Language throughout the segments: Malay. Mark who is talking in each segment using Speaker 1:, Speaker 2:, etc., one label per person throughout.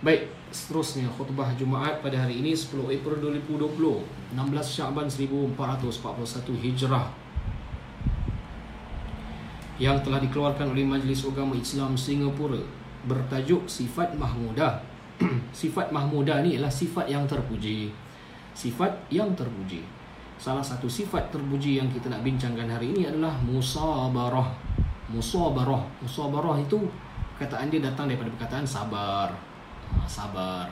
Speaker 1: Baik, seterusnya khutbah Jumaat pada hari ini 10 April 2020 16 Syaban 1441 Hijrah. Yang telah dikeluarkan oleh Majlis Agama Islam Singapura bertajuk Sifat Mahmudah. Sifat Mahmudah ni adalah sifat yang terpuji. Sifat yang terpuji. Salah satu sifat terpuji yang kita nak bincangkan hari ini adalah Musabarah. Musabarah. Musabarah itu Kataan dia datang daripada perkataan sabar sabar.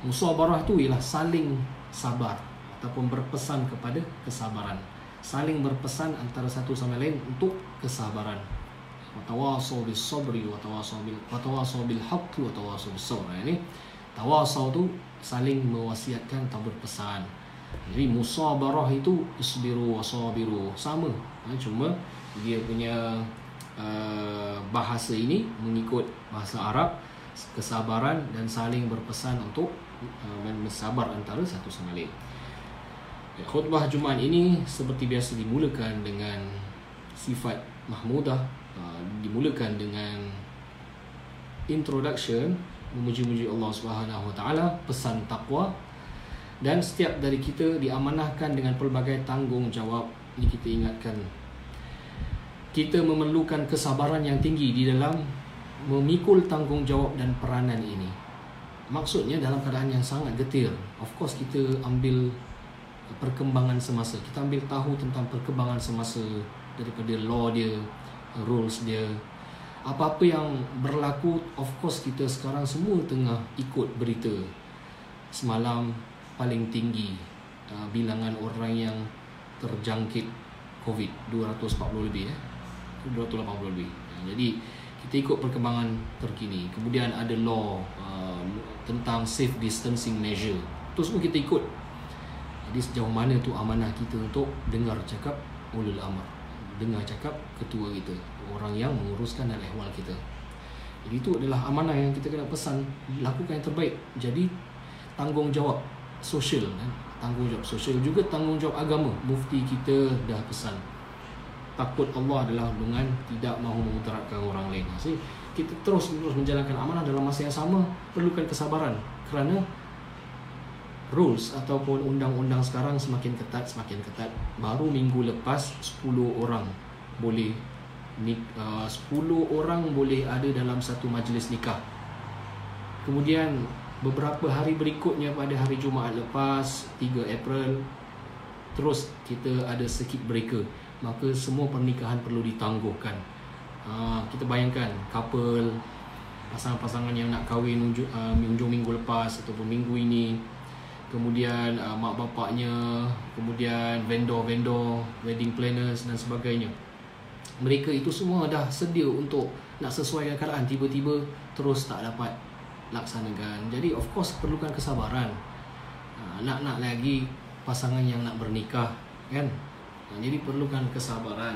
Speaker 1: Musabarah tu ialah saling sabar ataupun berpesan kepada kesabaran. Saling berpesan antara satu sama lain untuk kesabaran. Watawasau bis sabri watawasau bil watawasau bil haqqi watawasau bis sabr. Ini tawasau tu saling mewasiatkan atau berpesan. Jadi musabarah itu isbiru wasabiru sama. Ha, cuma dia punya uh, bahasa ini mengikut bahasa Arab kesabaran dan saling berpesan untuk uh, bersabar antara satu sama lain. Ya, khutbah Jumaat ini seperti biasa dimulakan dengan sifat mahmudah, uh, dimulakan dengan introduction memuji-muji Allah Subhanahu Wa Taala, pesan takwa dan setiap dari kita diamanahkan dengan pelbagai tanggungjawab ini kita ingatkan kita memerlukan kesabaran yang tinggi di dalam memikul tanggungjawab dan peranan ini. Maksudnya dalam keadaan yang sangat getir. Of course kita ambil perkembangan semasa. Kita ambil tahu tentang perkembangan semasa daripada law dia, rules dia. Apa-apa yang berlaku, of course kita sekarang semua tengah ikut berita. Semalam paling tinggi uh, bilangan orang yang terjangkit COVID 240 lebih eh. 280 lebih. Jadi kita ikut perkembangan terkini. Kemudian ada law uh, tentang safe distancing measure. Itu semua kita ikut. Jadi sejauh mana tu amanah kita untuk dengar cakap ulul amr. Dengar cakap ketua kita. Orang yang menguruskan dan ehwal kita. Jadi itu adalah amanah yang kita kena pesan lakukan yang terbaik. Jadi tanggungjawab sosial kan? Tanggungjawab sosial juga tanggungjawab agama. Mufti kita dah pesan takut Allah adalah dengan tidak mahu memudaratkan orang lain. Jadi kita terus terus menjalankan amanah dalam masa yang sama perlukan kesabaran kerana rules ataupun undang-undang sekarang semakin ketat semakin ketat. Baru minggu lepas 10 orang boleh ni uh, 10 orang boleh ada dalam satu majlis nikah. Kemudian beberapa hari berikutnya pada hari Jumaat lepas 3 April terus kita ada circuit breaker maka semua pernikahan perlu ditangguhkan. Ha, kita bayangkan couple pasangan-pasangan yang nak kahwin unjuk, uh, unjuk minggu lepas ataupun minggu ini. Kemudian uh, mak bapaknya kemudian vendor-vendor wedding planners dan sebagainya. Mereka itu semua dah sedia untuk nak sesuaikan keadaan. Tiba-tiba terus tak dapat laksanakan. Jadi of course perlukan kesabaran. Uh, nak-nak lagi pasangan yang nak bernikah kan? Ha, jadi perlukan kesabaran.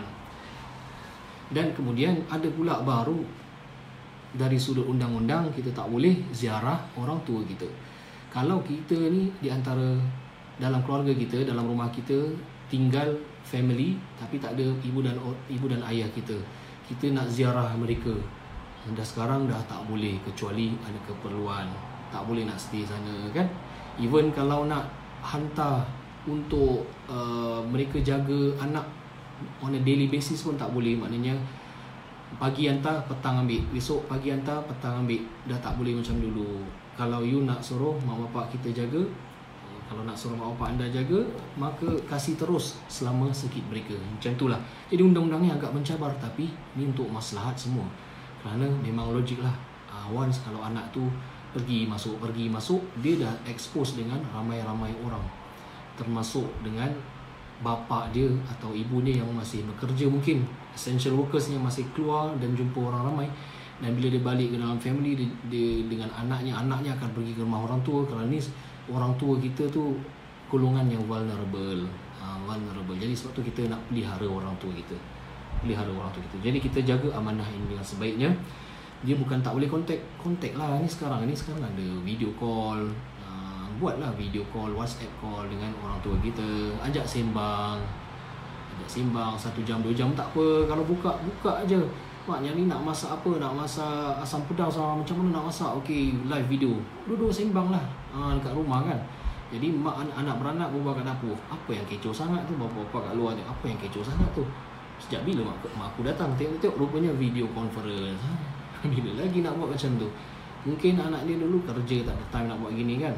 Speaker 1: Dan kemudian ada pula baru dari sudut undang-undang kita tak boleh ziarah orang tua kita. Kalau kita ni di antara dalam keluarga kita, dalam rumah kita tinggal family tapi tak ada ibu dan ibu dan ayah kita. Kita nak ziarah mereka. Dah sekarang dah tak boleh kecuali ada keperluan. Tak boleh nak stay sana kan? Even kalau nak hantar untuk uh, mereka jaga anak on a daily basis pun tak boleh. Maknanya pagi hantar petang ambil. Besok pagi hantar petang ambil. Dah tak boleh macam dulu. Kalau you nak suruh mak bapak kita jaga kalau nak suruh mak bapak anda jaga maka kasih terus selama sikit mereka. Macam itulah. Jadi undang-undang ni agak mencabar tapi ni untuk maslahat semua. Kerana memang logik lah. Uh, once kalau anak tu pergi masuk pergi masuk dia dah expose dengan ramai-ramai orang termasuk dengan bapa dia atau ibu dia yang masih bekerja mungkin essential workers yang masih keluar dan jumpa orang ramai. Dan bila dia balik ke dalam family dia, dia dengan anaknya anaknya akan pergi ke rumah orang tua kerana ni orang tua kita tu golongan yang vulnerable. Uh, vulnerable. Jadi sebab tu kita nak pelihara orang tua kita. Pelihara orang tua kita. Jadi kita jaga amanah ini dengan sebaiknya. Dia bukan tak boleh kontak kontak lah. Ni sekarang ni sekarang ada video call buatlah video call, WhatsApp call dengan orang tua kita, ajak sembang. Ajak sembang satu jam, dua jam tak apa. Kalau buka, buka aja Mak yang ni nak masak apa? Nak masak asam pedas lah Macam mana nak masak? Okay live video. Duduk seimbang lah. Ha, Dekat rumah kan. Jadi mak anak beranak berbual kat dapur Apa yang kecoh sangat tu Bapa-bapa kat luar tu Apa yang kecoh sangat tu? Sejak bila mak, mak aku datang? Tengok-tengok rupanya video conference. Ha, Bila lagi nak buat macam tu? Mungkin anak dia dulu kerja tak ada time nak buat gini kan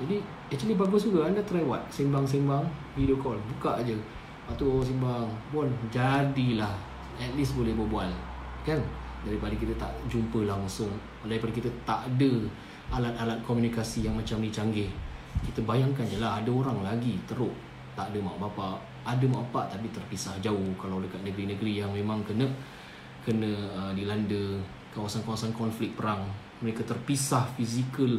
Speaker 1: Jadi actually bagus juga. Anda try buat Sembang-sembang video call. Buka Lepas tu oh, sembang. Pun jadilah. At least boleh berbual. Kan? Daripada kita tak jumpa langsung. Daripada kita tak ada alat-alat komunikasi yang macam ni canggih. Kita bayangkan je lah ada orang lagi teruk. Tak ada mak bapak. Ada mak bapak tapi terpisah jauh kalau dekat negeri-negeri yang memang kena kena uh, dilanda kawasan-kawasan konflik perang. Mereka terpisah fizikal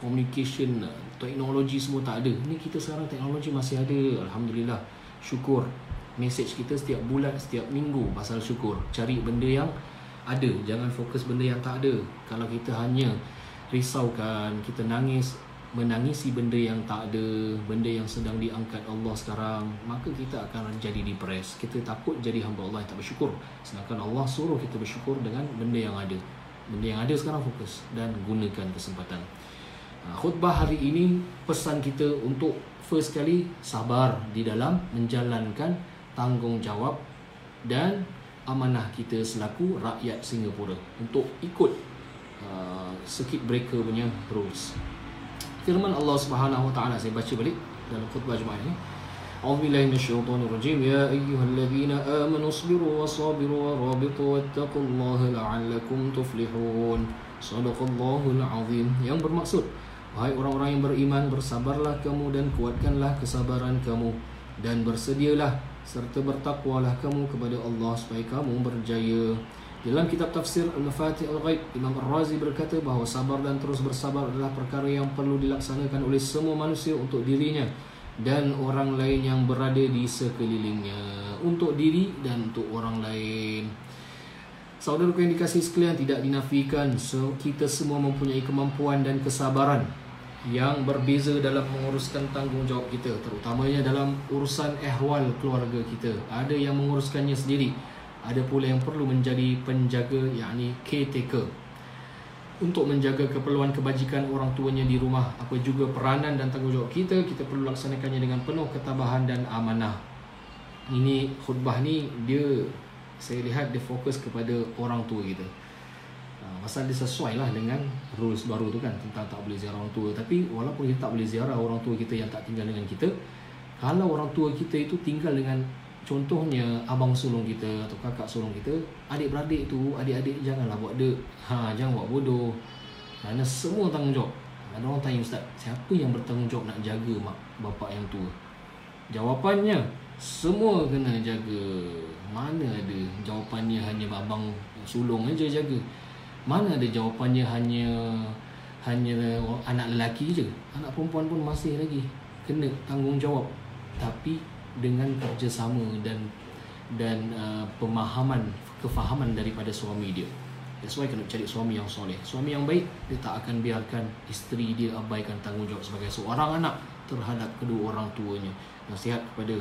Speaker 1: communication teknologi semua tak ada. Ni kita sekarang teknologi masih ada alhamdulillah. Syukur. Message kita setiap bulan setiap minggu pasal syukur. Cari benda yang ada. Jangan fokus benda yang tak ada. Kalau kita hanya risaukan kita nangis menangisi benda yang tak ada benda yang sedang diangkat Allah sekarang maka kita akan jadi depres. Kita takut jadi hamba Allah yang tak bersyukur. Sedangkan Allah suruh kita bersyukur dengan benda yang ada. Benda yang ada sekarang fokus dan gunakan kesempatan khutbah hari ini pesan kita untuk first kali sabar di dalam menjalankan tanggungjawab dan amanah kita selaku rakyat Singapura untuk ikut uh, circuit breaker punya rules. Firman Allah Subhanahu Wa Taala saya baca balik dalam khutbah Jumaat ini. أعوذ بالله من الشيطان الرجيم يا أيها الذين آمنوا اصبروا وصابروا ورابطوا واتقوا الله لعلكم تفلحون صدق الله العظيم yang bermaksud Wahai orang-orang yang beriman bersabarlah kamu dan kuatkanlah kesabaran kamu dan bersedialah serta bertakwalah kamu kepada Allah supaya kamu berjaya. Dalam kitab tafsir Al-Mafatih Al-Ghaib, Imam Ar-Razi berkata bahawa sabar dan terus bersabar adalah perkara yang perlu dilaksanakan oleh semua manusia untuk dirinya dan orang lain yang berada di sekelilingnya. Untuk diri dan untuk orang lain. Saudara yang dikasih sekalian tidak dinafikan so, kita semua mempunyai kemampuan dan kesabaran yang berbeza dalam menguruskan tanggungjawab kita terutamanya dalam urusan ehwal keluarga kita. Ada yang menguruskannya sendiri ada pula yang perlu menjadi penjaga yakni caretaker untuk menjaga keperluan kebajikan orang tuanya di rumah apa juga peranan dan tanggungjawab kita kita perlu laksanakannya dengan penuh ketabahan dan amanah. Ini khutbah ni dia saya lihat dia fokus kepada orang tua kita pasal dia sesuai lah dengan rules baru tu kan tentang tak boleh ziarah orang tua. Tapi walaupun kita tak boleh ziarah orang tua kita yang tak tinggal dengan kita kalau orang tua kita itu tinggal dengan contohnya abang sulung kita atau kakak sulung kita adik-beradik tu adik-adik janganlah buat dek. Ha jangan buat bodoh. Kerana semua tanggungjawab. Ada orang tanya ustaz siapa yang bertanggungjawab nak jaga mak bapak yang tua? Jawapannya semua kena jaga. Mana ada jawapannya hanya abang sulung aja jaga mana ada jawapannya hanya hanya anak lelaki je. Anak perempuan pun masih lagi kena tanggungjawab. Tapi dengan kerjasama dan dan uh, pemahaman kefahaman daripada suami dia. That's why kena cari suami yang soleh. Suami yang baik Dia tak akan biarkan Isteri dia abaikan tanggungjawab Sebagai seorang anak Terhadap kedua orang tuanya. Nasihat kepada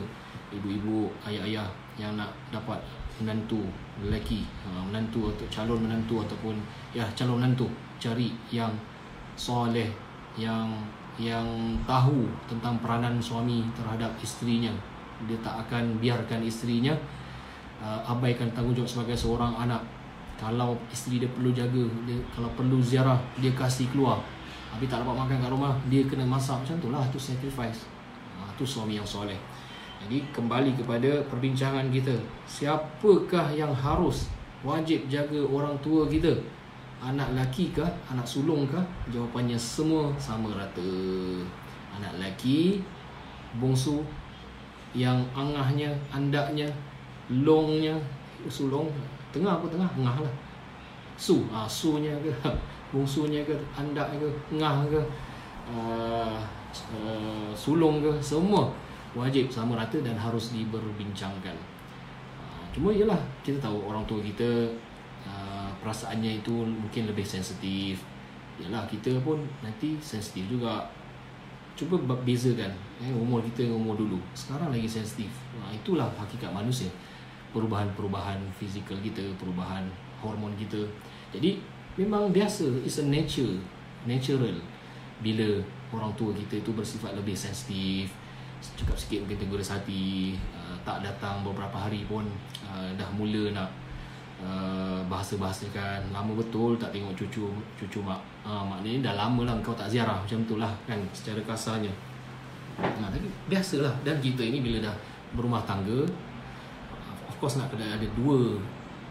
Speaker 1: Ibu-ibu Ayah-ayah Yang nak dapat menantu lelaki. Ha, menantu atau calon menantu ataupun ya calon menantu. Cari yang soleh yang yang tahu tentang peranan suami terhadap isterinya. Dia tak akan biarkan isterinya uh, abaikan tanggungjawab sebagai seorang anak. Kalau isteri dia perlu jaga dia kalau perlu ziarah dia kasih keluar. Tapi tak dapat makan kat rumah dia kena masak macam tu lah. Sacrifice. Uh, tu suami yang soleh jadi kembali kepada perbincangan kita. Siapakah yang harus wajib jaga orang tua kita? Anak lelaki kah? Anak sulung kah? Jawapannya semua sama rata. Anak lelaki Bongsu Yang angahnya, andaknya Longnya Sulung Tengah apa tengah? Angah lah. Su, ah, sunya ke? Bongsunya ke, andak ke, ngah ke? Uh, uh, Sulung ke, semua wajib sama rata dan harus diberbincangkan. Ah, cuma ialah kita tahu orang tua kita ah, perasaannya itu mungkin lebih sensitif. Yalah kita pun nanti sensitif juga. Cuba bezakan eh, umur kita dengan umur dulu. Sekarang lagi sensitif. Ah, itulah hakikat manusia. Perubahan-perubahan fizikal kita, perubahan hormon kita jadi memang biasa it's a nature natural bila orang tua kita itu bersifat lebih sensitif cakap sikit mungkin tegur hati uh, tak datang beberapa hari pun uh, dah mula nak uh, bahasa-bahasakan. Lama betul tak tengok cucu cucu mak. Uh, maknanya dah lama lah kau tak ziarah. Macam tu lah kan secara kasarnya. Nah, tapi biasalah. Dan kita ini bila dah berumah tangga of course nak kena ada dua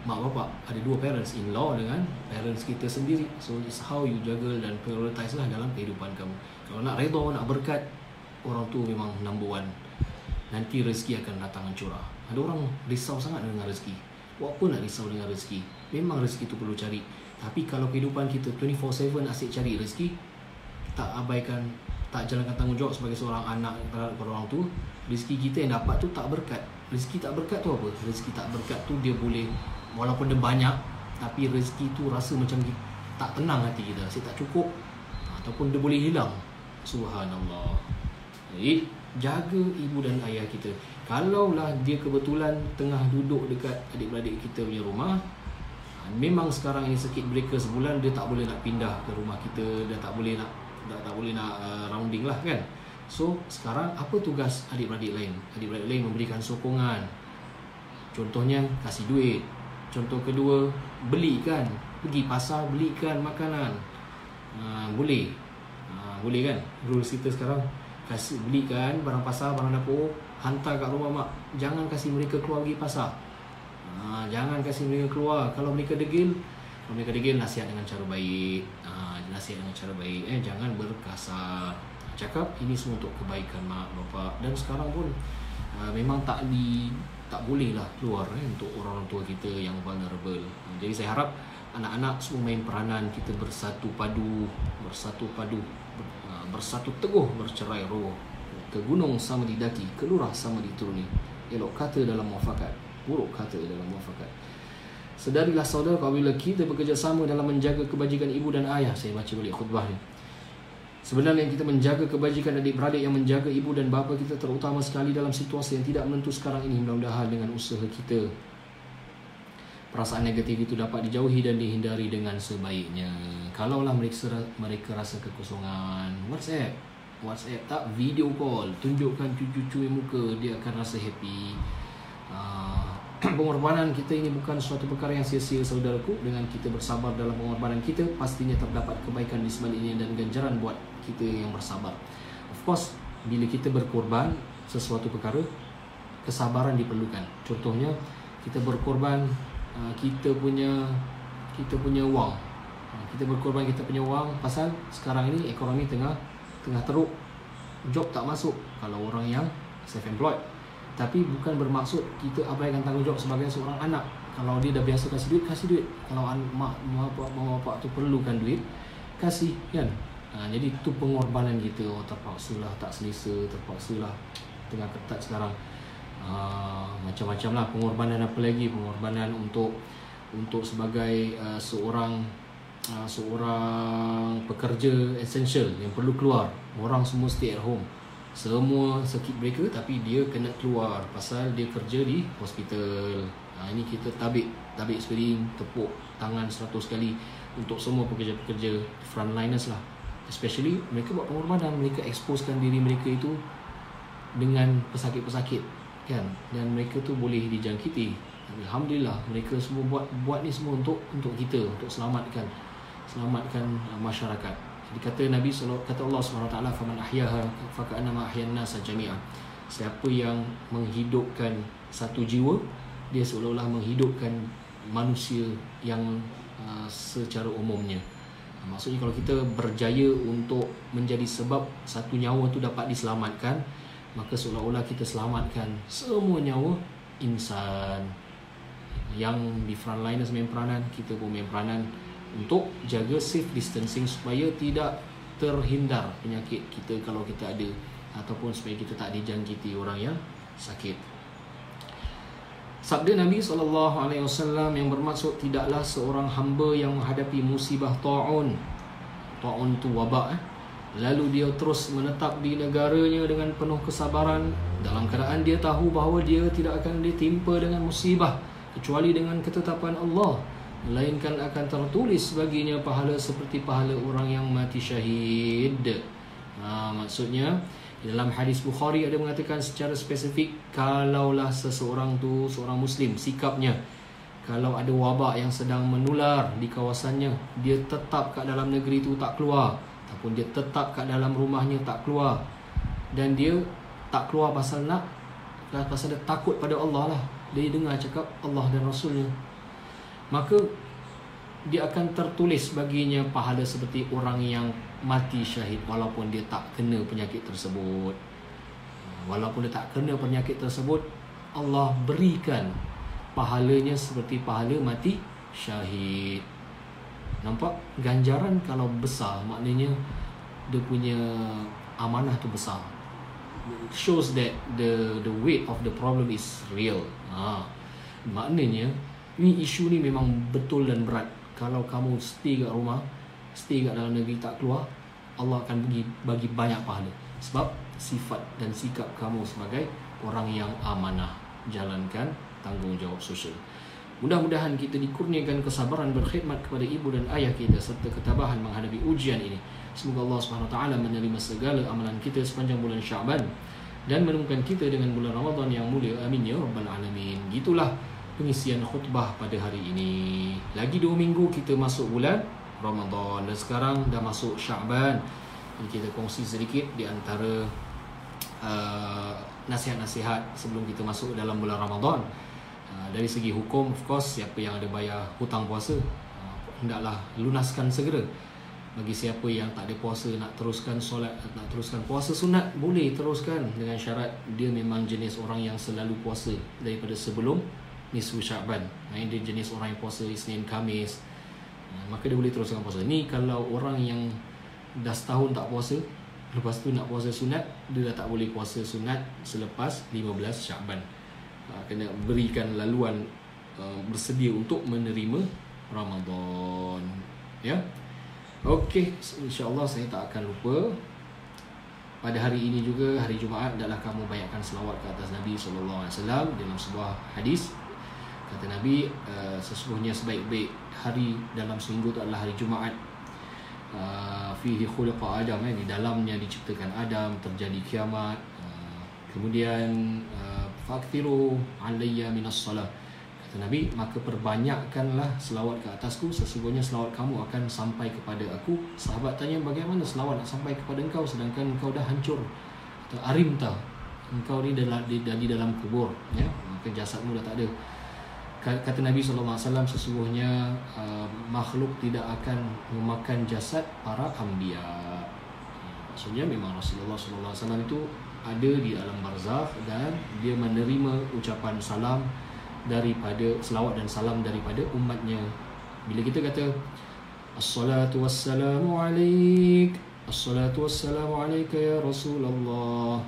Speaker 1: mak bapak ada dua parents in law dengan parents kita sendiri. So it's how you juggle dan prioritize lah dalam kehidupan kamu. Kalau nak redha nak berkat orang tu memang number one. Nanti rezeki akan datang curah ada orang risau sangat dengan rezeki. Buat apa nak risau dengan rezeki. Memang rezeki tu perlu cari. Tapi kalau kehidupan kita 24/7 asyik cari rezeki tak abaikan tak jalankan tanggungjawab sebagai seorang anak terhadap orang tu rezeki kita yang dapat tu tak berkat. Rezeki tak berkat tu apa? Rezeki tak berkat tu dia boleh walaupun dia banyak tapi rezeki tu rasa macam tak tenang hati kita. Asyik tak cukup. Ataupun dia boleh hilang. Subhanallah jadi jaga ibu dan ayah kita. Kalaulah dia kebetulan tengah duduk dekat adik-beradik kita punya rumah memang sekarang ini sekit breaker sebulan dia tak boleh nak pindah ke rumah kita dia tak boleh nak tak, tak boleh nak uh, rounding lah kan? So sekarang apa tugas adik-beradik lain? Adik-beradik lain memberikan sokongan. Contohnya kasih duit. Contoh kedua belikan. Pergi pasar belikan makanan. Uh, boleh. Uh, boleh kan? Rules kita sekarang kasih belikan barang pasar barang dapur hantar kat rumah mak. Jangan kasih mereka keluar pergi pasar. Ha, jangan kasih mereka keluar. Kalau mereka degil kalau mereka degil nasihat dengan cara baik. Ha, nasihat dengan cara baik. Eh jangan berkasar. Cakap ini semua untuk kebaikan mak bapak. Dan sekarang pun uh, memang tak di tak boleh lah keluar eh, untuk orang tua kita yang vulnerable. Jadi saya harap anak-anak semua main peranan kita bersatu padu bersatu padu bersatu teguh bercerai roh. Ke gunung sama didaki ke lurah sama dituruni. Elok kata dalam muafakat buruk kata dalam muafakat. Sedarilah saudara apabila kita bekerjasama dalam menjaga kebajikan ibu dan ayah saya baca balik khutbah ni. Sebenarnya kita menjaga kebajikan adik-beradik yang menjaga ibu dan bapa kita terutama sekali dalam situasi yang tidak menentu sekarang ini. Mudah-mudahan dengan usaha kita perasaan negatif itu dapat dijauhi dan dihindari dengan sebaiknya. Kalaulah mereka mereka rasa kekosongan, WhatsApp, WhatsApp tak video call, tunjukkan cucu-cucu muka, dia akan rasa happy. Uh, pengorbanan kita ini bukan suatu perkara yang sia-sia saudaraku dengan kita bersabar dalam pengorbanan kita pastinya terdapat kebaikan di sebaliknya dan ganjaran buat kita yang bersabar. Of course, bila kita berkorban sesuatu perkara, kesabaran diperlukan. Contohnya, kita berkorban Ah, kita punya kita punya wang. Ah, kita berkorban kita punya wang. Pasal sekarang ini ekonomi tengah tengah teruk. Job tak masuk. Kalau orang yang self employed tapi bukan bermaksud kita abaikan tanggungjawab sebagai seorang anak. Kalau dia dah biasa kasih duit kasih duit. Kalau mak bapak bapak tu perlukan duit kasih kan? Ha, jadi itu pengorbanan kita. Oh, terpaksa lah tak selesa terpaksa lah tengah ketat sekarang Ah, macam-macam lah pengorbanan apa lagi. Pengorbanan untuk untuk sebagai uh, seorang uh, seorang pekerja essential yang perlu keluar. Orang semua stay at home. Semua circuit breaker tapi dia kena keluar pasal dia kerja di hospital. Uh, ini kita tabik tabik spelling tepuk tangan seratus kali untuk semua pekerja-pekerja frontliners lah. Especially mereka buat pengorbanan mereka exposekan diri mereka itu dengan pesakit-pesakit kan? Dan mereka tu boleh dijangkiti. Alhamdulillah mereka semua buat buat ni semua untuk untuk kita untuk selamatkan selamatkan uh, masyarakat. Jadi kata Nabi kata Allah Subhanahu taala faman ahyaha fa ka'annama ahyan nas jami'a. Siapa yang menghidupkan satu jiwa dia seolah-olah menghidupkan manusia yang uh, secara umumnya. Maksudnya kalau kita berjaya untuk menjadi sebab satu nyawa tu dapat diselamatkan maka seolah-olah kita selamatkan semua nyawa insan. Yang di frontliners main peranan kita pun main peranan untuk jaga safe distancing supaya tidak terhindar penyakit kita kalau kita ada ataupun supaya kita tak dijangkiti orang yang sakit. Sabda Nabi SAW yang bermaksud tidaklah seorang hamba yang menghadapi musibah ta'un. Ta'un tu wabak eh? Lalu dia terus menetap di negaranya dengan penuh kesabaran. Dalam keadaan dia tahu bahawa dia tidak akan ditimpa dengan musibah Kecuali dengan ketetapan Allah. Melainkan akan tertulis baginya pahala seperti pahala orang yang mati syahid. Ha, maksudnya dalam hadis Bukhari ada mengatakan secara spesifik kalaulah seseorang tu seorang muslim sikapnya kalau ada wabak yang sedang menular di kawasannya dia tetap kat dalam negeri tu tak keluar ataupun dia tetap kat dalam rumahnya tak keluar dan dia tak keluar pasal nak pasal dia takut pada Allah lah dia dengar cakap Allah dan Rasulnya maka dia akan tertulis baginya pahala seperti orang yang mati syahid walaupun dia tak kena penyakit tersebut. Walaupun dia tak kena penyakit tersebut, Allah berikan pahalanya seperti pahala mati syahid. Nampak ganjaran kalau besar maknanya dia punya amanah tu besar. Shows that the the weight of the problem is real. Ha. Maknanya ni isu ni memang betul dan berat kalau kamu stay kat rumah stay kat dalam negeri tak keluar Allah akan bagi bagi banyak pahala sebab sifat dan sikap kamu sebagai orang yang amanah jalankan tanggungjawab sosial mudah-mudahan kita dikurniakan kesabaran berkhidmat kepada ibu dan ayah kita serta ketabahan menghadapi ujian ini semoga Allah Subhanahu taala menerima segala amalan kita sepanjang bulan Syaban dan menemukan kita dengan bulan Ramadan yang mulia amin ya rabbal alamin gitulah pengisian khutbah pada hari ini. Lagi dua minggu kita masuk bulan Ramadan dan sekarang dah masuk Syaban. Jadi kita kongsi sedikit di antara uh, nasihat-nasihat sebelum kita masuk dalam bulan Ramadan. Dari segi hukum, of course, siapa yang ada bayar hutang puasa, uh, hendaklah lunaskan segera. Bagi siapa yang tak ada puasa nak teruskan solat, nak teruskan puasa sunat, boleh teruskan dengan syarat dia memang jenis orang yang selalu puasa daripada sebelum nisfu Syaban. Ha, dia jenis orang yang puasa Isnin Khamis. Ha, maka dia boleh teruskan puasa. Ni kalau orang yang dah setahun tak puasa, lepas tu nak puasa sunat, dia dah tak boleh puasa sunat selepas 15 Syaban. Kena berikan laluan uh, bersedia untuk menerima Ramadan. Ya. Okey, insya-Allah saya tak akan lupa pada hari ini juga hari Jumaat adalah kamu banyakkan selawat ke atas Nabi sallallahu alaihi wasallam dalam sebuah hadis Kata Nabi, uh, sesungguhnya sebaik-baik hari dalam seminggu itu adalah hari Jumaat. Uh, fihi khulaqa Adam eh, di dalamnya diciptakan Adam, terjadi kiamat. Uh, kemudian uh, faktiru alayya minas salat. Kata Nabi, maka perbanyakkanlah selawat ke atasku sesungguhnya selawat kamu akan sampai kepada aku. Sahabat tanya bagaimana selawat nak sampai kepada engkau sedangkan engkau dah hancur atau arimta. Engkau ni dah di, di dalam kubur ya. Maka jasadmu dah tak ada kata Nabi SAW sesungguhnya uh, makhluk tidak akan memakan jasad para anbiya. Maksudnya memang Rasulullah SAW itu ada di alam barzakh dan dia menerima ucapan salam daripada selawat dan salam daripada umatnya. Bila kita kata Assalatu wassalamu alaik Assalatu wassalamu alaika ya Rasulullah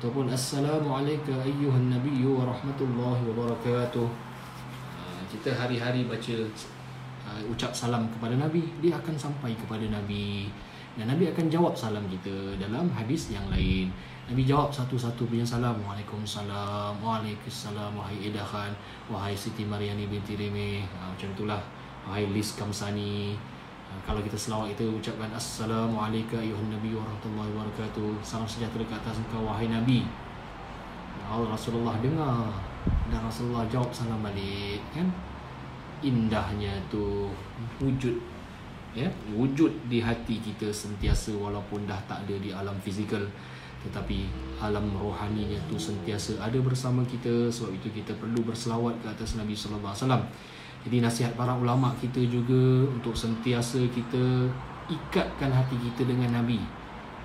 Speaker 1: Ataupun Assalamu alaika ayyuhan nabiyyu wa rahmatullahi wa barakatuh kita hari-hari baca uh, ucap salam kepada Nabi dia akan sampai kepada Nabi dan Nabi akan jawab salam kita dalam hadis yang lain. Nabi jawab satu-satu punya salam. Waalaikumsalam Waalaikumsalam Wahai Eda Khan Wahai Siti Mariani binti Reme uh, Macam itulah. Wahai Liz Kamsani. Uh, Kalau kita selawat itu ucapkan Assalamualaikum Ayuhan Nabi Warahmatullahi Wabarakatuh Salam sejahtera ke atas engkau Wahai Nabi. Allah Rasulullah dengar. Dan Rasulullah jawab salam balik kan? Indahnya tu wujud ya wujud di hati kita sentiasa walaupun dah tak ada di alam fizikal tetapi alam rohaninya tu sentiasa ada bersama kita. Sebab itu kita perlu berselawat ke atas Nabi sallallahu alaihi wasallam. Jadi nasihat para ulama kita juga untuk sentiasa kita ikatkan hati kita dengan Nabi.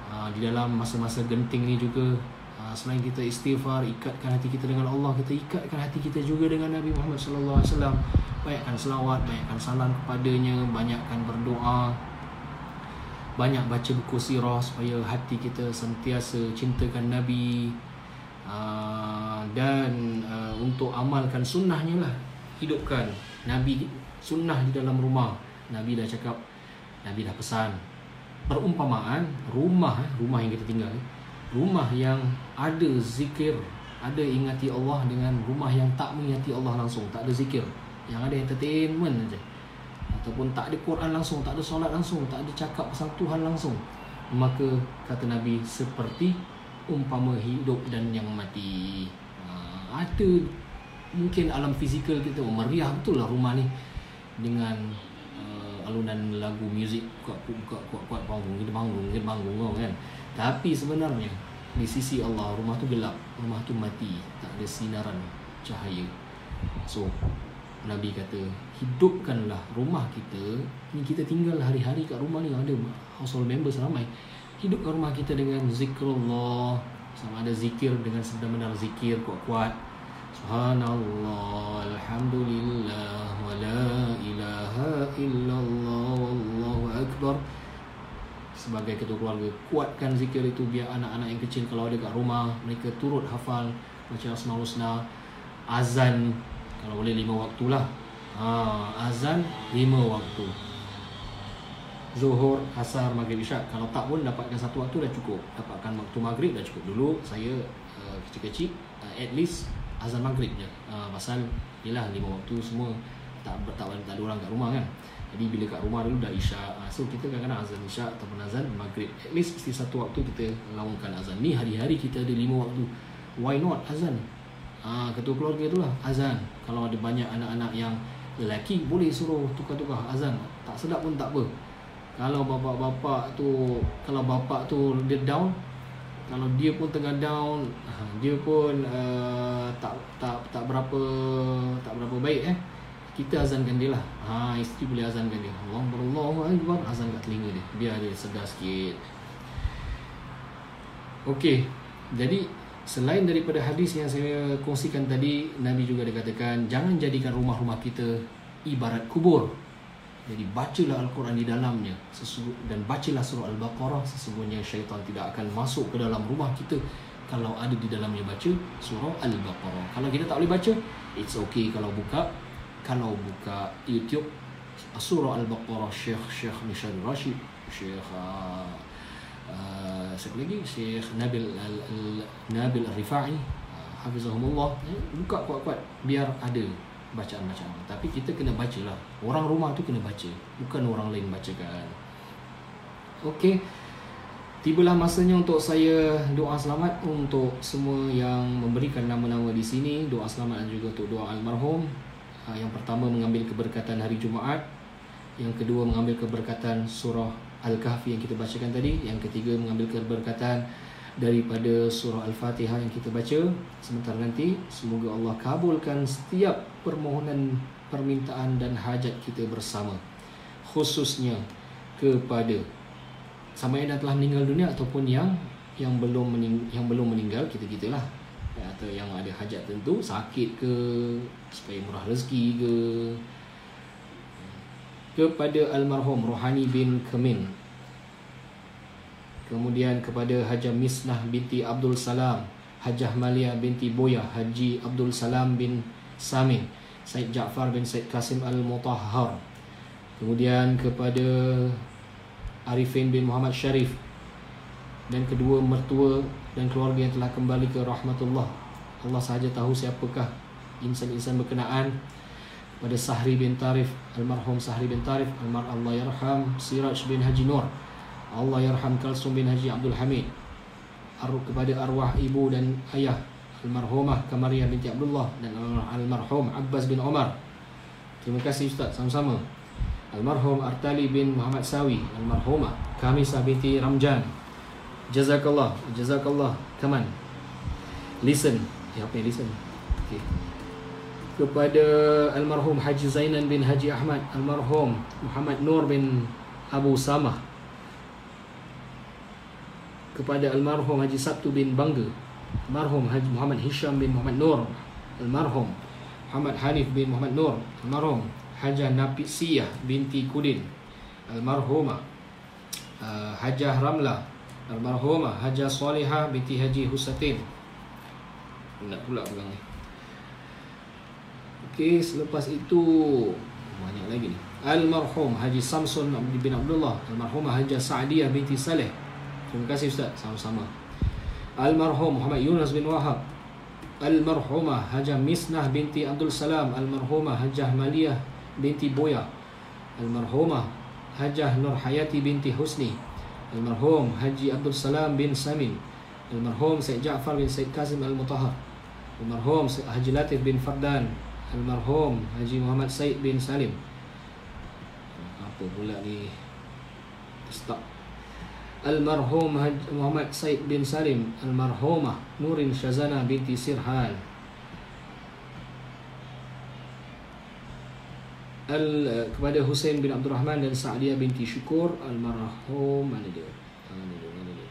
Speaker 1: Ha, di dalam masa-masa genting ni juga Ah, selain kita istighfar ikatkan hati kita dengan Allah kita ikatkan hati kita juga dengan Nabi Muhammad sallallahu alaihi wasallam. Banyakkan selawat banyakkan salam kepadanya banyakkan berdoa banyak baca buku sirah supaya hati kita sentiasa cintakan Nabi. Ah, dan ah, untuk amalkan sunnahnya lah. Hidupkan Nabi sunnah di dalam rumah. Nabi dah cakap Nabi dah pesan. Perumpamaan rumah eh, rumah yang kita tinggal rumah yang ada zikir ada ingati Allah dengan rumah yang tak mengingati Allah langsung tak ada zikir. Yang ada entertainment saja ataupun tak ada Quran langsung, tak ada solat langsung, tak ada cakap pasal Tuhan langsung, maka kata Nabi seperti umpama hidup dan yang mati. Ha, ada mungkin alam fizikal kita oh, meriah betul lah rumah ni. Dengan uh, alunan lagu muzik kuat kuat kuat kuat panggung kita panggung kita panggung kan tapi sebenarnya di sisi Allah rumah tu gelap rumah tu mati tak ada sinaran cahaya. So Nabi kata hidupkanlah rumah kita. Ni kita tinggal hari-hari kat rumah ni ada household members ramai. Hidupkan rumah kita dengan zikrullah sama ada zikir dengan sebenar-benar zikir kuat-kuat. Subhanallah Alhamdulillah Wa la ilaha illallah Wallahu akbar Sebagai ketua keluarga Kuatkan zikir itu Biar anak-anak yang kecil Kalau ada kat rumah Mereka turut hafal Baca Asmaul Husna. Azan Kalau boleh lima waktu lah. Ha, Azan lima waktu. Zuhur, Asar, Maghrib, Isyak. Kalau tak pun dapatkan satu waktu dah cukup. Dapatkan waktu Maghrib dah cukup Dulu. Saya uh, kecil-kecil uh, At least azan maghrib je. Uh, pasal yelah lima waktu semua tak tak, tak, tak ada orang kat rumah kan jadi bila kat rumah dulu dah isyak uh, so kita kadang-kadang azan isyak ataupun azan maghrib. At least mesti satu waktu kita laungkan azan. Ni hari-hari kita ada lima waktu. Why not azan? Uh, ketua keluarga tu lah azan. Kalau ada banyak anak-anak yang lelaki boleh suruh tukar-tukar azan. Tak sedap pun tak apa. Kalau bapak-bapak tu kalau bapak tu dia down kalau dia pun tengah down ha, dia pun uh, tak tak tak berapa tak berapa baik eh kita azankan dia lah. Ha isteri boleh azankan dia. Allah Allahu akbar azan kat telinga dia. Biar dia sedar sikit. Okey. Jadi selain daripada hadis yang saya kongsikan tadi nabi juga dikatakan jangan jadikan rumah-rumah kita ibarat kubur. Jadi bacalah Al-Quran di dalamnya. Dan bacalah surah Al-Baqarah sesungguhnya syaitan tidak akan masuk ke dalam rumah kita kalau ada di dalamnya baca surah Al-Baqarah. Kalau kita tak boleh baca, it's okay. Kalau buka kalau buka YouTube surah Al-Baqarah Syekh Syekh Mishal Rashid, Syekh uh, uh, lagi? Syekh Nabil Al, Al Nabil Al-Rifai, uh, hafizahumullah. Eh, buka kuat-kuat biar ada bacaan-bacaan. Tapi kita kena baca lah orang rumah tu kena baca bukan orang lain bacakan. Okey. Tibalah masanya untuk saya doa selamat untuk semua yang memberikan nama-nama di sini. Doa selamat dan juga untuk doa almarhum yang pertama mengambil keberkatan hari Jumaat yang kedua mengambil keberkatan surah Al-Kahfi yang kita bacakan tadi yang ketiga mengambil keberkatan daripada surah Al-Fatihah yang kita baca. Sebentar nanti semoga Allah kabulkan setiap permohonan permintaan dan hajat kita bersama khususnya kepada sama yang telah meninggal dunia ataupun yang yang belum mening, yang belum meninggal kita-kitalah ya, atau yang ada hajat tentu sakit ke supaya murah rezeki ke. Kepada almarhum Rohani bin Kemin. Kemudian kepada Hajah Misnah binti Abdul Salam Hajah Malia binti Boya Haji Abdul Salam bin Samin Said Ja'far bin Said Qasim Al-Mutahhar. Kemudian kepada Arifin bin Muhammad Sharif. Dan kedua mertua dan keluarga yang telah kembali ke rahmatullah Allah sahaja tahu siapakah insan-insan berkenaan Pada Sahri bin Tarif Almarhum Sahri bin Tarif Almar Allah Yarham Siraj bin Haji Nur Allah yarham Kalsum bin Haji Abdul Hamid Arwah kepada arwah ibu dan ayah almarhumah Kamaria binti Abdullah dan almarhum Abbas bin Omar. Terima kasih Ustaz sama-sama. Almarhum Artali bin Muhammad Sawi, almarhumah Kamisah binti Ramjan. Jazakallah, jazakallah. Come on. Listen. Ya, apa listen? Okay. Kepada almarhum Haji Zainan bin Haji Ahmad, almarhum Muhammad Nur bin Abu Samah, kepada almarhum Haji Sabtu bin Bangga almarhum Haji Muhammad Hisham bin Muhammad Nur almarhum Muhammad Hanif bin Muhammad Nur almarhum Hajah Nafisiyah binti Kudin almarhumah uh, Hajah Ramla almarhumah Hajah Salihah binti Haji Husatin nak pula pegang ni Okey, selepas itu banyak lagi ni. Almarhum Haji Samson bin Abdullah, almarhumah Hajah Sa'diyah binti Saleh, Terima kasih Ustaz sama-sama. Almarhum Muhammad Yunus bin Wahab. Almarhumah Hajah Misnah binti Abdul Salam. Almarhumah Hajah Maliyah binti Boya. Almarhumah Hajah Nur Hayati binti Husni Almarhum Haji Abdul Salam bin Samin Almarhum Syed Ja'far bin Syed Kazim Al-Mutahar Almarhum Haji Latif bin Fardan Almarhum Haji Muhammad Said bin Salim. Apa pula ni? Stop. Almarhum Haji Muhammad Said bin Salim Almarhumah Nurin Shazana binti Sirhan Al kepada Hussein bin Abdul Rahman dan Sa'diyah binti Syukur almarhum mana dia? Mana dia? Mana dia?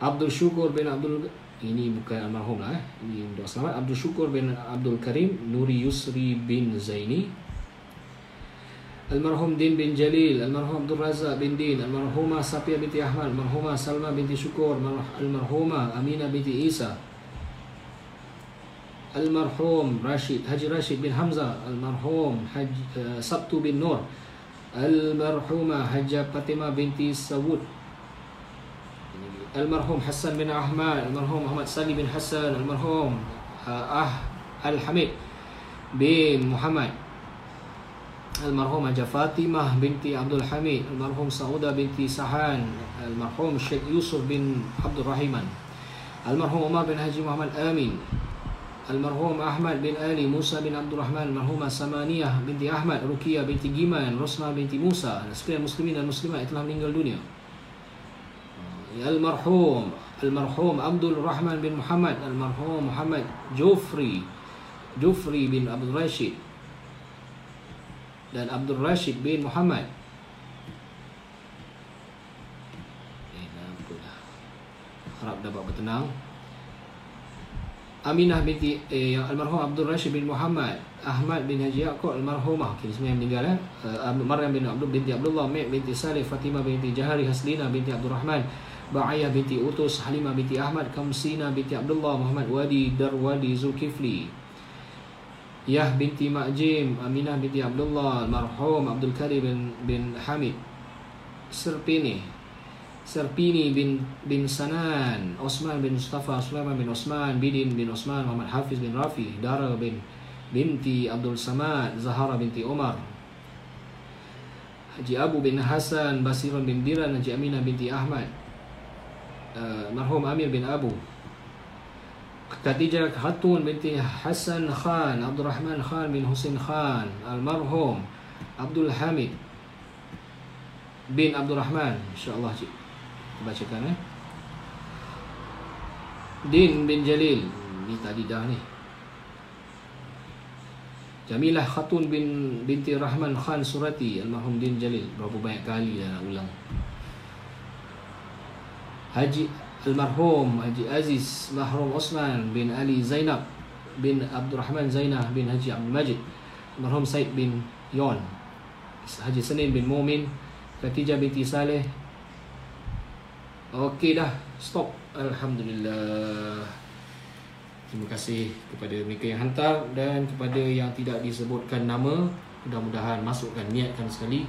Speaker 1: Abdul Syukur bin Abdul ini bukan almarhum lah eh. Ini doa selamat Abdul Syukur bin Abdul Karim Nuri Yusri bin Zaini Almarhum Din bin Jalil Almarhum Abdul Razak bin Din Almarhumah Safia binti Ahmad Almarhumah Salma binti Syukur Almarhumah Aminah binti Isa Almarhum Rashid Haji Rashid bin Hamzah Almarhum Haji uh, Sabtu bin Nur Almarhumah Haji Fatimah binti Sawud Almarhum Hassan bin Ahmad Almarhum Muhammad Sali bin Hassan Almarhum uh, Ah Al-Hamid bin Muhammad Almarhum Haji Fatimah binti Abdul Hamid Almarhum Sauda binti Sahan Almarhum Syekh Yusuf bin Abdul Rahiman Almarhum Umar bin Haji Muhammad Amin Almarhum Ahmad bin Ali Musa bin Abdul Rahman Almarhumah Samaniyah binti Ahmad Rukia binti Giman Rosna binti Musa dan sekalian muslimin dan muslimat yang telah meninggal dunia. Almarhum Almarhum Abdul Rahman bin Muhammad Almarhum Muhammad Jufri Jufri bin Abdul Rashid dan Abdul Rashid bin Muhammad. Eh, Harap dapat bertenang Aminah binti eh, almarhum Abdul Rashid bin Muhammad Ahmad bin Haji Yaakob almarhumah kini semua yang meninggal eh? uh, Maryam bin Abdul binti Abdullah Mek binti Salih Fatimah binti Jahari Haslina binti Abdul Rahman Ba'ayah binti Utus Halimah binti Ahmad Kamsina binti Abdullah Muhammad Wadi Darwadi Zulkifli Yah binti Ma'jim Aminah binti Abdullah Almarhum Abdul Karim bin, bin Hamid Serpini Serpini bin bin Sanan, Osman bin Mustafa, Sulaiman bin Osman, Bidin bin Osman, Muhammad Hafiz bin Rafi, Dara bin binti Abdul Samad, Zahara binti Omar, Haji Abu bin Hasan, Basiran bin Diran, Haji Aminah binti Ahmad, uh, Marhum Amir bin Abu, Khadijah Khatun binti Hasan Khan, Abdul Rahman Khan bin Husin Khan, Almarhum Abdul Hamid bin Abdul Rahman, insyaAllah cik bacakan eh. Din bin Jalil. Ni tadi dah ni. Jamilah Khatun bin binti Rahman Khan Surati almarhum Din Jalil. Berapa banyak kali dah nak ulang. Haji almarhum Haji Aziz Mahrum Osman bin Ali Zainab bin Abdul Rahman Zainah bin Haji Abdul Majid. Almarhum Said bin Yon. Haji Senin bin Mumin. Khatijah binti Saleh Okey dah, stop. Alhamdulillah. Terima kasih kepada mereka yang hantar dan kepada yang tidak disebutkan nama. Mudah-mudahan masukkan, niatkan sekali.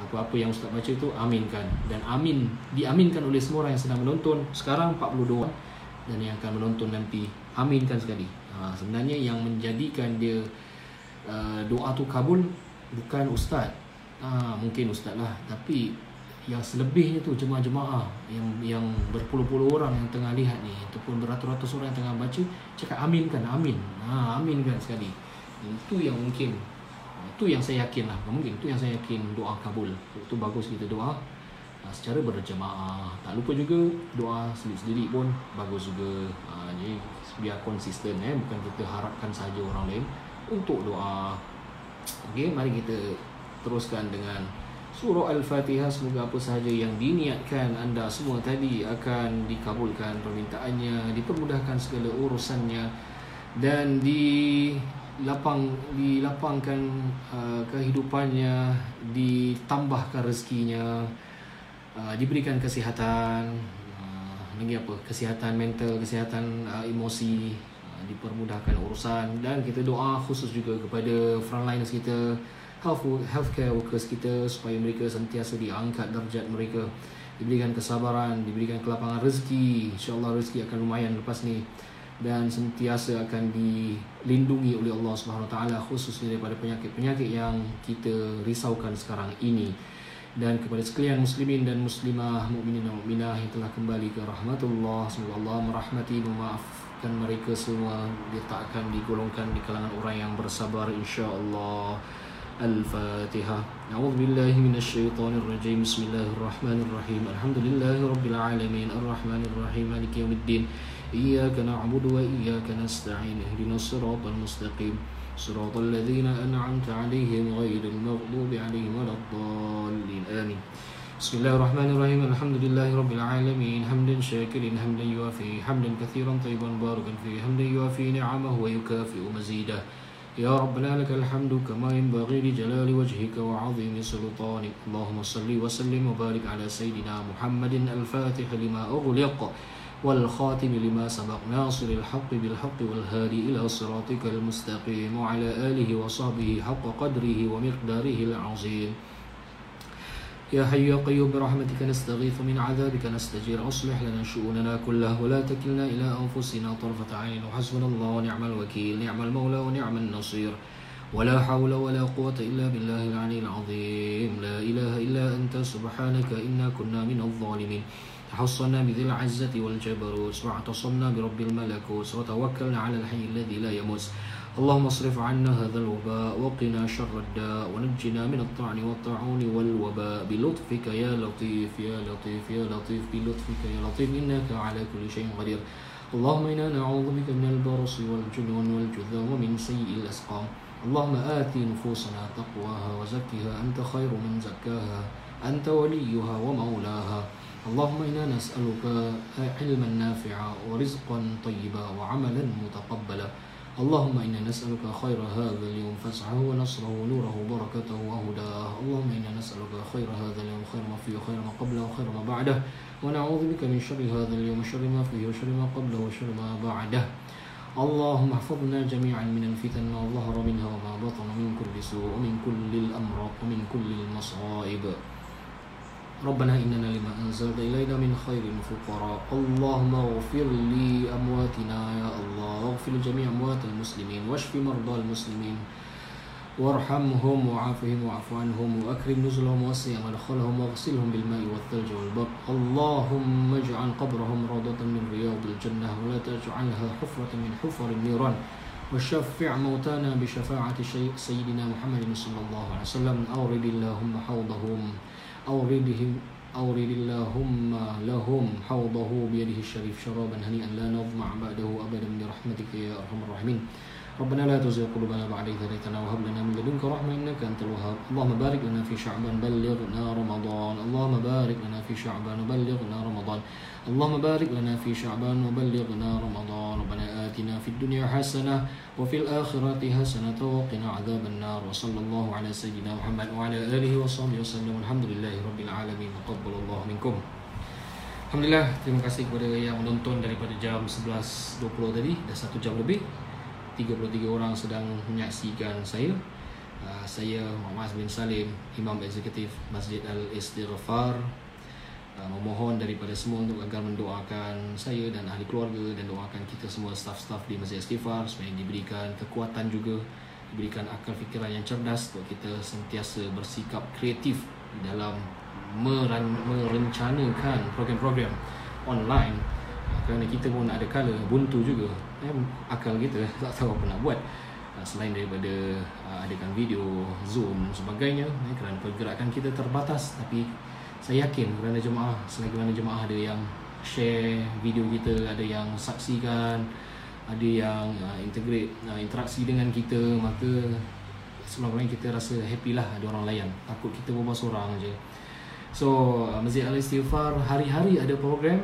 Speaker 1: Apa-apa yang Ustaz baca tu, aminkan. Dan amin, diaminkan oleh semua orang yang sedang menonton. Sekarang 42 dan yang akan menonton nanti. Aminkan sekali. Ha, sebenarnya yang menjadikan dia uh, doa tu kabul bukan Ustaz. Ha, mungkin Ustaz lah. Tapi yang selebihnya tu jemaah-jemaah yang yang berpuluh-puluh orang yang tengah lihat ni ataupun beratus-ratus orang yang tengah baca cakap amin kan? Amin. Ha amin kan sekali. Itu yang mungkin itu yang saya yakin lah. Mungkin itu yang saya yakin doa kabul. Itu bagus kita doa. Ha, secara berjemaah. Tak lupa juga doa sendiri-sendiri pun bagus juga. Ha, jadi biar konsisten eh. Bukan kita harapkan saja orang lain untuk doa. Okey mari kita teruskan dengan surah Al-Fatihah semoga apa sahaja yang diniatkan anda semua tadi akan dikabulkan permintaannya dipermudahkan segala urusannya dan di lapang dilapangkan uh, kehidupannya ditambahkan rezekinya uh, diberikan kesihatan uh, lagi apa kesihatan mental kesihatan uh, emosi uh, dipermudahkan urusan dan kita doa khusus juga kepada frontliners kita health healthcare workers kita supaya mereka sentiasa diangkat darjat mereka. Diberikan kesabaran diberikan kelapangan rezeki. Insyaallah rezeki akan lumayan lepas ni. Dan sentiasa akan dilindungi oleh Allah Subhanahu taala khususnya daripada penyakit-penyakit yang kita risaukan sekarang ini. Dan kepada sekalian muslimin dan muslimah mukminin dan mukminah yang telah kembali ke rahmatullah semoga Allah merahmati memaafkan mereka semua. Dia tak akan digolongkan di kalangan orang yang bersabar insyaallah الفاتحة. أعوذ بالله من الشيطان الرجيم. بسم الله الرحمن الرحيم. الحمد لله رب العالمين. الرحمن الرحيم. مالك يوم الدين. إياك نعبد وإياك نستعين. اهدنا الصراط المستقيم. صراط الذين أنعمت عليهم غير المغضوب عليهم ولا الضالين. آمين. بسم الله الرحمن الرحيم. الحمد لله رب العالمين. حمدا شاكرا حمدا يوافي. حمدا كثيرا طيبا باركا فيه. حمدا يوافي نعمه ويكافئ مزيده. يا ربنا لك الحمد كما ينبغي لجلال وجهك وعظيم سلطانك. اللهم صل وسلم وبارك على سيدنا محمد الفاتح لما أغلق والخاتم لما سبق. ناصر الحق بالحق والهادي إلى صراطك المستقيم وعلى آله وصحبه حق قدره ومقداره العظيم. يا حي يا قيوم برحمتك نستغيث من عذابك نستجير. أصلح لنا شؤوننا كلها ولا تكلنا إلى أنفسنا طرفة عين. وحسبنا الله ونعم الوكيل نعم المولى ونعم النصير. ولا حول ولا قوة إلا بالله العلي العظيم. لا إله إلا أنت سبحانك إنا كنا من الظالمين. تحصنا بذي العزة والجبروت واعتصمنا برب الملكوت وتوكلنا على الحي الذي لا يموت. اللهم اصرف عنا هذا الوباء وقنا شر الداء ونجنا من الطعن والطاعون والوباء بلطفك يا لطيف يا لطيف يا لطيف بلطفك يا لطيف إنك على كل شيء قدير. اللهم إنا نعوذ بك من البرص والجنون والجذام ومن سيء الأسقام. اللهم آت نفوسنا تقواها وزكها أنت خير من زكاها. أنت وليها ومولاها. اللهم إنا نسألك علما نافعا ورزقا طيبا وعملا متقبلا. اللهم إنا نسألك خير هذا اليوم فسعه ونصره ونوره وبركته وهداه. اللهم إنا نسألك خير هذا اليوم خير ما فيه وخير ما قبله وخير ما بعده. ونعوذ بك من شر هذا اليوم وشر ما فيه وشر ما قبله وشر ما بعده. اللهم احفظنا جميعا من الفتن ما ظهر منها وما بطن من كل سوء ومن كل الأمراض ومن كل المصائب. ربنا إننا لما أنزلت إلينا من خير فقراء اللهم اغفر لي أمواتنا يا الله. واغفر لجميع أموات المسلمين واشف مرضى المسلمين. وارحمهم وعافهم واعف عنهم وأكرم نزلهم ووسع مدخلهم واغسلهم بالماء والثلج والبر اللهم اجعل قبرهم روضة من رياض الجنة ولا تجعلها حفرة من حفر النيران. وشفع موتانا بشفاعة سيدنا محمد صلى الله عليه وسلم. أورد اللهم حوضهم أوردهم أورد اللهم لهم حوضه بيده الشريف شرابا هنيئا لا نظمع بعده أبدا برحمتك يا أرحم الراحمين. ربنا لا تزغ قلوبنا بعد إذ هديتنا وهب لنا من لدنك رحمة إنك أنت الوهاب. اللهم بارك لنا في شعبان بلغنا رمضان. اللهم بارك لنا في شعبان وبلغنا رمضان. اللهم بارك لنا في شعبان وبلغنا رمضان. ربنا آتنا في الدنيا حسنة وفي الآخرة حسنة وقنا عذاب النار. وصلى الله على سيدنا محمد وعلى آله وصحبه وسلم. الحمد لله رب العالمين. وقبل الله منكم. Alhamdulillah, terima kasih kepada yang menonton daripada jam 11.20 tadi. Dah satu jam lebih. 33 orang sedang menyaksikan saya. Uh, Saya Muhammad bin Salim Imam Eksekutif Masjid Al-Istighfar. Uh, Memohon daripada semua untuk agar mendoakan saya dan ahli keluarga Dan doakan kita semua staff-staff di Masjid Istighfar Supaya diberikan kekuatan juga Diberikan akal fikiran yang cerdas Untuk kita sentiasa bersikap kreatif Dalam merencanakan program-program online kerana kita pun ada kala buntu juga. Eh, akal kita tak tahu apa nak buat. Uh, selain daripada uh, adakan video zoom sebagainya eh, kerana pergerakan kita terbatas. Tapi saya yakin kerana jemaah selagi mana jemaah ada yang share video kita ada yang saksikan ada yang uh, integrate uh, interaksi dengan kita maka sebelum kita rasa happy lah ada orang layan. Takut kita berbual seorang je so uh, Masjid Al-Istighfar hari-hari ada program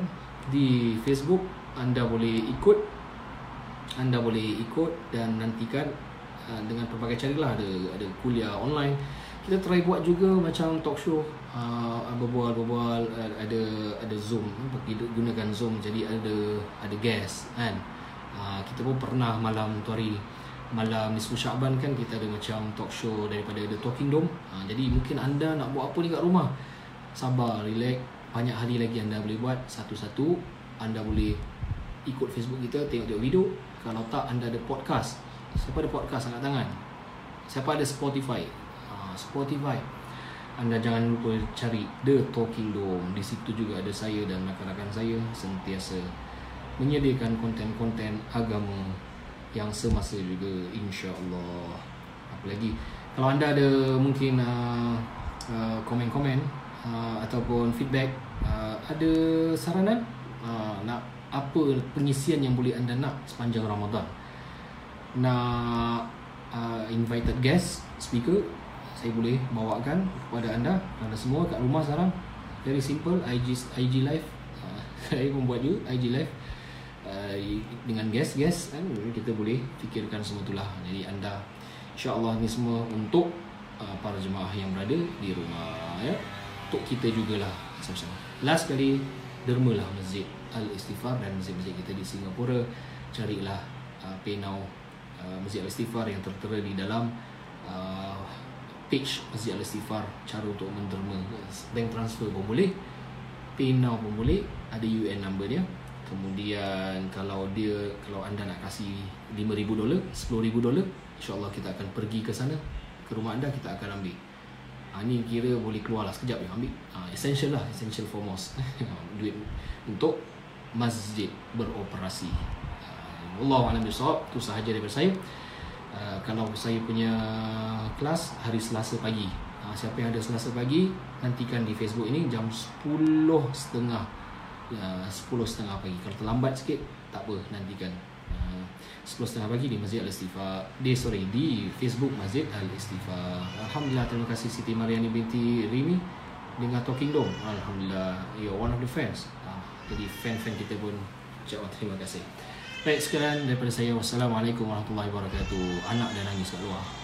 Speaker 1: di Facebook anda boleh ikut. Anda boleh ikut dan nantikan uh, dengan pelbagai cara lah ada ada kuliah online. Kita try buat juga macam talk show uh, berbual berbual uh, ada ada zoom. Gunakan zoom jadi ada ada guest kan? Uh, kita pun pernah malam tu hari malam nisfu Syaban kan kita ada macam talk show daripada The Talking Dome. Uh, jadi mungkin anda nak buat apa ni kat rumah? Sabar relax banyak hari lagi anda boleh buat satu-satu. Anda boleh ikut Facebook kita tengok-tengok video. Kalau tak anda ada podcast. Siapa ada podcast angkat tangan? Siapa ada Spotify? Uh, Spotify. Anda jangan lupa cari The Talking Dome. Di situ juga ada saya dan rakan-rakan saya sentiasa menyediakan konten-konten agama yang semasa juga insya-Allah. Apa lagi? Kalau anda ada mungkin uh, uh, komen-komen uh, ataupun feedback uh, ada saranan? Uh, nak apa pengisian yang boleh anda nak sepanjang Ramadan? Nak uh, invited guest speaker saya boleh bawakan kepada anda. Anda semua kat rumah sekarang. Very simple IG IG live. Uh, saya membuat juga IG live. Dengan guest-guest kan? Kita boleh fikirkan semua itulah jadi anda insyaallah ni semua untuk uh, para jemaah yang berada di rumah ya untuk kita jugalah sama-sama last kali dermalah masjid Al-Istighfar dan masjid-masjid kita di Singapura. Carilah uh, now uh, Masjid Al-Istighfar yang tertera di dalam uh, page Masjid Al-Istighfar cara untuk menderma. Bank transfer pun boleh pay now pun boleh ada UN number dia. Kemudian kalau dia kalau anda nak kasih 5000 dolar 10000 dolar insyaallah kita akan pergi ke sana. Ke rumah anda kita akan ambil ha, ni kira boleh keluar lah sekejap ya ambil ha, essential lah essential foremost duit untuk masjid beroperasi. Allah alam bisawab tu sahaja daripada saya. Uh, kalau saya punya kelas hari Selasa pagi. Uh, siapa yang ada Selasa pagi nantikan di Facebook ini jam 10.30 uh, 10.30 pagi. Kalau terlambat sikit tak apa nantikan. Uh, 10.30 pagi di Masjid Al-Istighfar di sorry di Facebook Masjid Al-Istighfar. Alhamdulillah terima kasih Siti Mariani binti Rimi dengan Talking Dome. Alhamdulillah you're one of the fans. Jadi fan-fan kita pun ucapkan terima kasih. Baik sekalian daripada saya. Wassalamualaikum warahmatullahi wabarakatuh. Anak dan nangis kat luar.